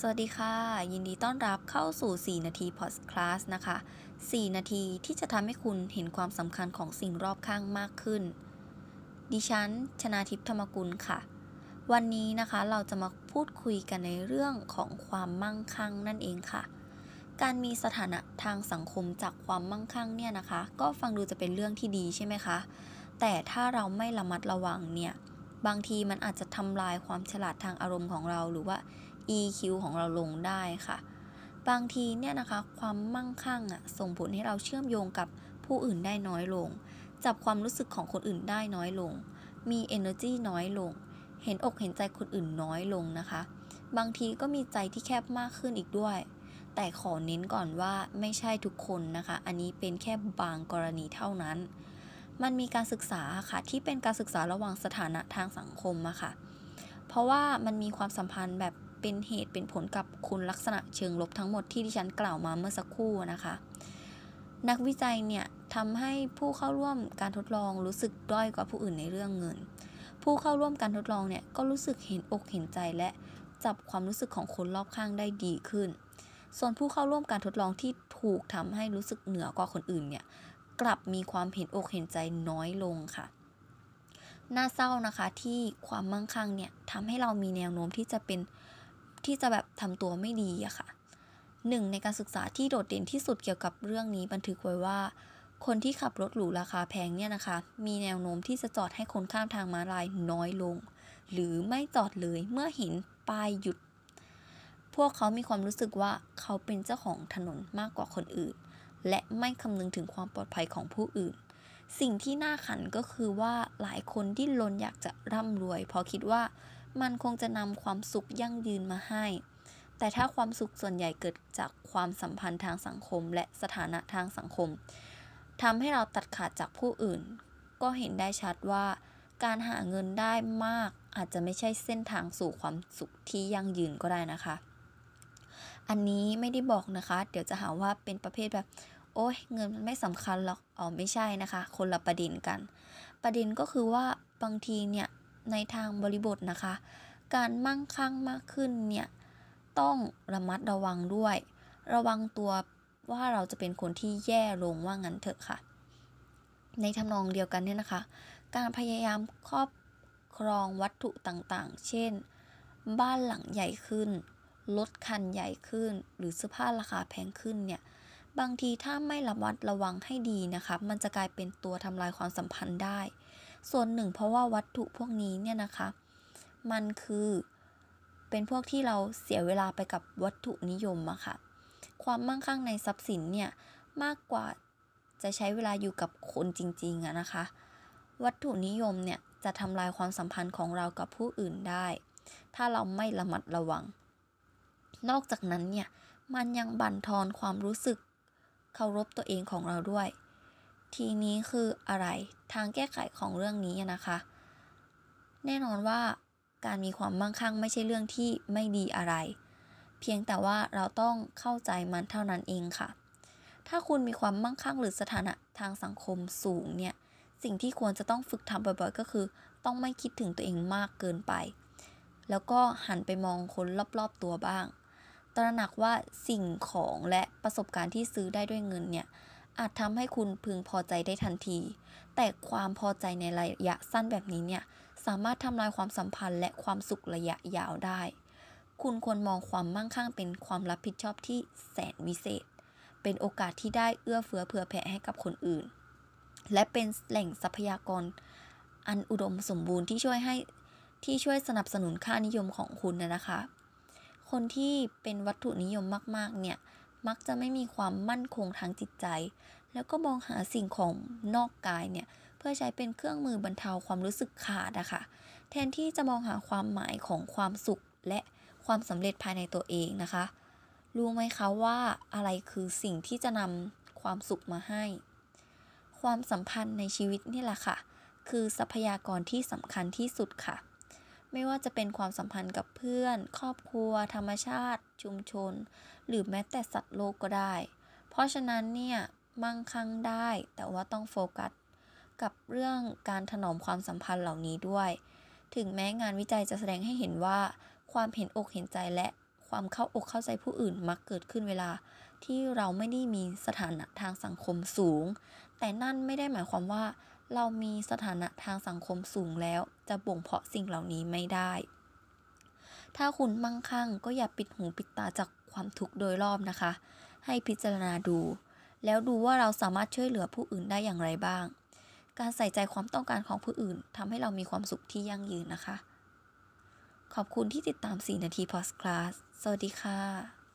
สวัสดีค่ะ ยินดีต้อนรับเข้าสู่ 4 นาทีพอดคลาสนะคะ 4 นาทีที่จะทำให้คุณเห็นความสำคัญของสิ่งรอบข้างมากขึ้น ดิฉัน ชนาทิพย์ธรรมกุลค่ะ วันนี้นะคะเราจะมาพูดคุยกันในเรื่องของความมั่งคั่งนั่นเองค่ะ การมีสถานะทางสังคมจากความมั่งคั่งเนี่ยนะคะ ก็ฟังดูจะเป็นเรื่องที่ดีใช่ไหมคะ แต่ถ้าเราไม่ระมัดระวังเนี่ย บางทีมันอาจจะทำลายความฉลาดทางอารมณ์ของเราหรือว่า EQ ของเราลงได้ค่ะ บางทีเนี่ยนะคะความมั่งคั่งอะส่งผลให้เราเชื่อมโยงกับผู้อื่นได้น้อยลง จับความรู้สึกของคนอื่นได้น้อยลง มี energy น้อยลง เห็นอกเห็นใจคนอื่นน้อยลงนะคะ บางทีก็มีใจที่แคบมากขึ้นอีกด้วย แต่ขอเน้นก่อนว่าไม่ใช่ทุกคนนะคะ อันนี้เป็นแค่บางกรณีเท่านั้น มันมีการศึกษาค่ะที่เป็นการศึกษาระหว่างสถานะทางสังคมอะค่ะเพราะว่ามันมีความสัมพันธ์แบบ เป็นเหตุเป็นผลกับคุณลักษณะเชิงลบทั้งหมดที่ดิฉันกล่าวมาเมื่อสักครู่นะคะ นักวิจัยเนี่ยทำให้ผู้เข้าร่วมการทดลองรู้สึกด้อยกว่าผู้อื่นในเรื่องเงิน ผู้เข้าร่วมการทดลองเนี่ยก็รู้สึกเห็นอกเห็นใจและจับความรู้สึกของคนรอบข้างได้ดีขึ้น ส่วนผู้เข้าร่วมการทดลองที่ถูกทำให้รู้สึกเหนือกว่าคนอื่นเนี่ยกลับมีความเห็นอกเห็นใจน้อยลงค่ะ น่าเศร้านะคะที่ความมั่งคั่งเนี่ยทำให้เรามีแนวโน้มที่จะเป็น ที่จะแบบทำตัวไม่ดีอะค่ะหนึ่งในการศึกษาที่โดดเด่นที่สุดเกี่ยวกับเรื่องนี้บันทึกไว้ว่า คนที่ขับรถหรูราคาแพงเนี่ยนะคะ มีแนวโน้มที่จะจอดให้คนข้ามทางม้าลายน้อยลง หรือไม่จอดเลยเมื่อเห็นป้ายหยุด พวกเขามีความรู้สึกว่าเขาเป็นเจ้าของถนนมากกว่าคนอื่น และไม่คำนึงถึงความปลอดภัยของผู้อื่น สิ่งที่น่าขันก็คือว่าหลายคนที่ลนอยากจะร่ำรวยเพราะคิดว่า มันคงจะนำความสุขยั่งยืนมาให้ แต่ถ้าความสุขส่วนใหญ่เกิดจากความสัมพันธ์ทางสังคมและสถานะทางสังคมทำให้เราตัดขาดจากผู้อื่น ก็เห็นได้ชัดว่า การหาเงินได้มากอาจจะไม่ใช่เส้นทางสู่ความสุขที่ยั่งยืนก็ได้นะคะ อันนี้ไม่ได้บอกนะคะ เดี๋ยวจะหาว่าเป็นประเภทแบบ โอ้ยเงินมันไม่สำคัญหรอก อ๋อไม่ใช่นะคะ คนละประเด็นกัน ประเด็นก็คือว่าบางทีเนี่ย ในทางบริบทนะคะ การมั่งคั่งมากขึ้นเนี่ยต้องระมัดระวังด้วย ระวังตัวว่าเราจะเป็นคนที่แย่ลงว่างั้นเถอะค่ะ ในทำนองเดียวกันเนี่ยนะคะ การพยายามครอบครองวัตถุต่างๆ เช่น บ้านหลังใหญ่ขึ้น รถคันใหญ่ขึ้น หรือเสื้อผ้าราคาแพงขึ้นเนี่ย บางทีถ้าไม่ระมัดระวังให้ดีนะคะ มันจะกลายเป็นตัวทำลายความสัมพันธ์ได้ ส่วนหนึ่งเพราะว่าวัตถุพวกนี้เนี่ยนะคะ มันคือเป็นพวกที่เราเสียเวลาไปกับวัตถุนิยมอะค่ะ ความมั่งคั่งในทรัพย์สินเนี่ยมากกว่าจะใช้เวลาอยู่กับคนจริงๆอะนะคะ วัตถุนิยมเนี่ยจะทำลายความสัมพันธ์ของเรากับผู้อื่นได้ ถ้าเราไม่ระมัดระวัง นอกจากนั้นเนี่ยมันยังบั่นทอนความรู้สึกเคารพตัวเองของเราด้วย ทีนี้คืออะไรทางแก้ไขของเรื่องนี้นะคะ แน่นอนว่าการมีความมั่งคั่งไม่ใช่เรื่องที่ไม่ดีอะไร เพียงแต่ว่าเราต้องเข้าใจมันเท่านั้นเองค่ะ ถ้าคุณมีความมั่งคั่งหรือสถานะทางสังคมสูงเนี่ยสิ่งที่ควรจะต้องฝึกทำบ่อยๆ ก็คือ ต้องไม่คิดถึงตัวเองมากเกินไป แล้วก็หันไปมองคนรอบๆตัวบ้าง ตระหนักว่าสิ่งของและประสบการณ์ที่ซื้อได้ด้วยเงินเนี่ย อาจทำให้คุณพึงพอใจได้ทันที แต่ความพอใจในระยะสั้นแบบนี้เนี่ย สามารถทำลายความสัมพันธ์และความสุขระยะยาวได้ คุณควรมองความมั่งคั่งเป็นความรับผิดชอบที่แสนวิเศษ เป็นโอกาสที่ได้เอื้อเฟื้อเผื่อแผ่ให้กับคนอื่น และเป็นแหล่งทรัพยากร อันอุดมสมบูรณ์ที่ช่วยให้ที่ช่วยสนับสนุนค่านิยมของคุณนะคะ คนที่เป็นวัตถุนิยมมาก ๆ เนี่ย มักจะไม่มีความมั่นคงทางจิตใจ แล้วก็มองหาสิ่งของนอกกายเนี่ยเพื่อใช้เป็นเครื่องมือบรรเทาความรู้สึกขาดอะคะ่ะ แทนที่จะมองหาความหมายของความสุขและความสำเร็จภายในตัวเองนะคะ รู้ไหมคะว่าอะไรคือสิ่งที่จะนำความสุขมาให้ ความสัมพันธ์ในชีวิตนี่แหละค่ะ คือทรัพยากรที่สำคัญที่สุดค่ะ ไม่ว่าจะเป็นความสัมพันธ์กับเพื่อน ครอบครัว ธรรมชาติ ชุมชน หรือแม้แต่สัตว์โลกก็ได้ เพราะฉะนั้นเนี่ยมั่งคั่งได้ แต่ว่าต้องโฟกัสกับเรื่องการถนอมความสัมพันธ์เหล่านี้ด้วย ถึงแม้งานวิจัยจะแสดงให้เห็นว่า ความเห็นอกเห็นใจและความเข้าอกเข้าใจผู้อื่นมักเกิดขึ้นเวลา ที่เราไม่ได้มีสถานะทางสังคมสูง แต่นั่นไม่ได้หมายความว่า เรามีสถานะทางสังคมสูงแล้ว จะบ่งเพาะสิ่งเหล่านี้ไม่ได้ ถ้าคุณมั่งคั่งก็อย่าปิดหูปิดตาจากความทุกข์โดยรอบนะคะ ให้พิจารณาดู แล้วดูว่าเราสามารถช่วยเหลือผู้อื่นได้อย่างไรบ้าง การใส่ใจความต้องการของผู้อื่นทำให้เรามีความสุขที่ยั่งยืนนะคะ ขอบคุณที่ติดตาม 4 นาทีพอสคลาส สวัสดีค่ะ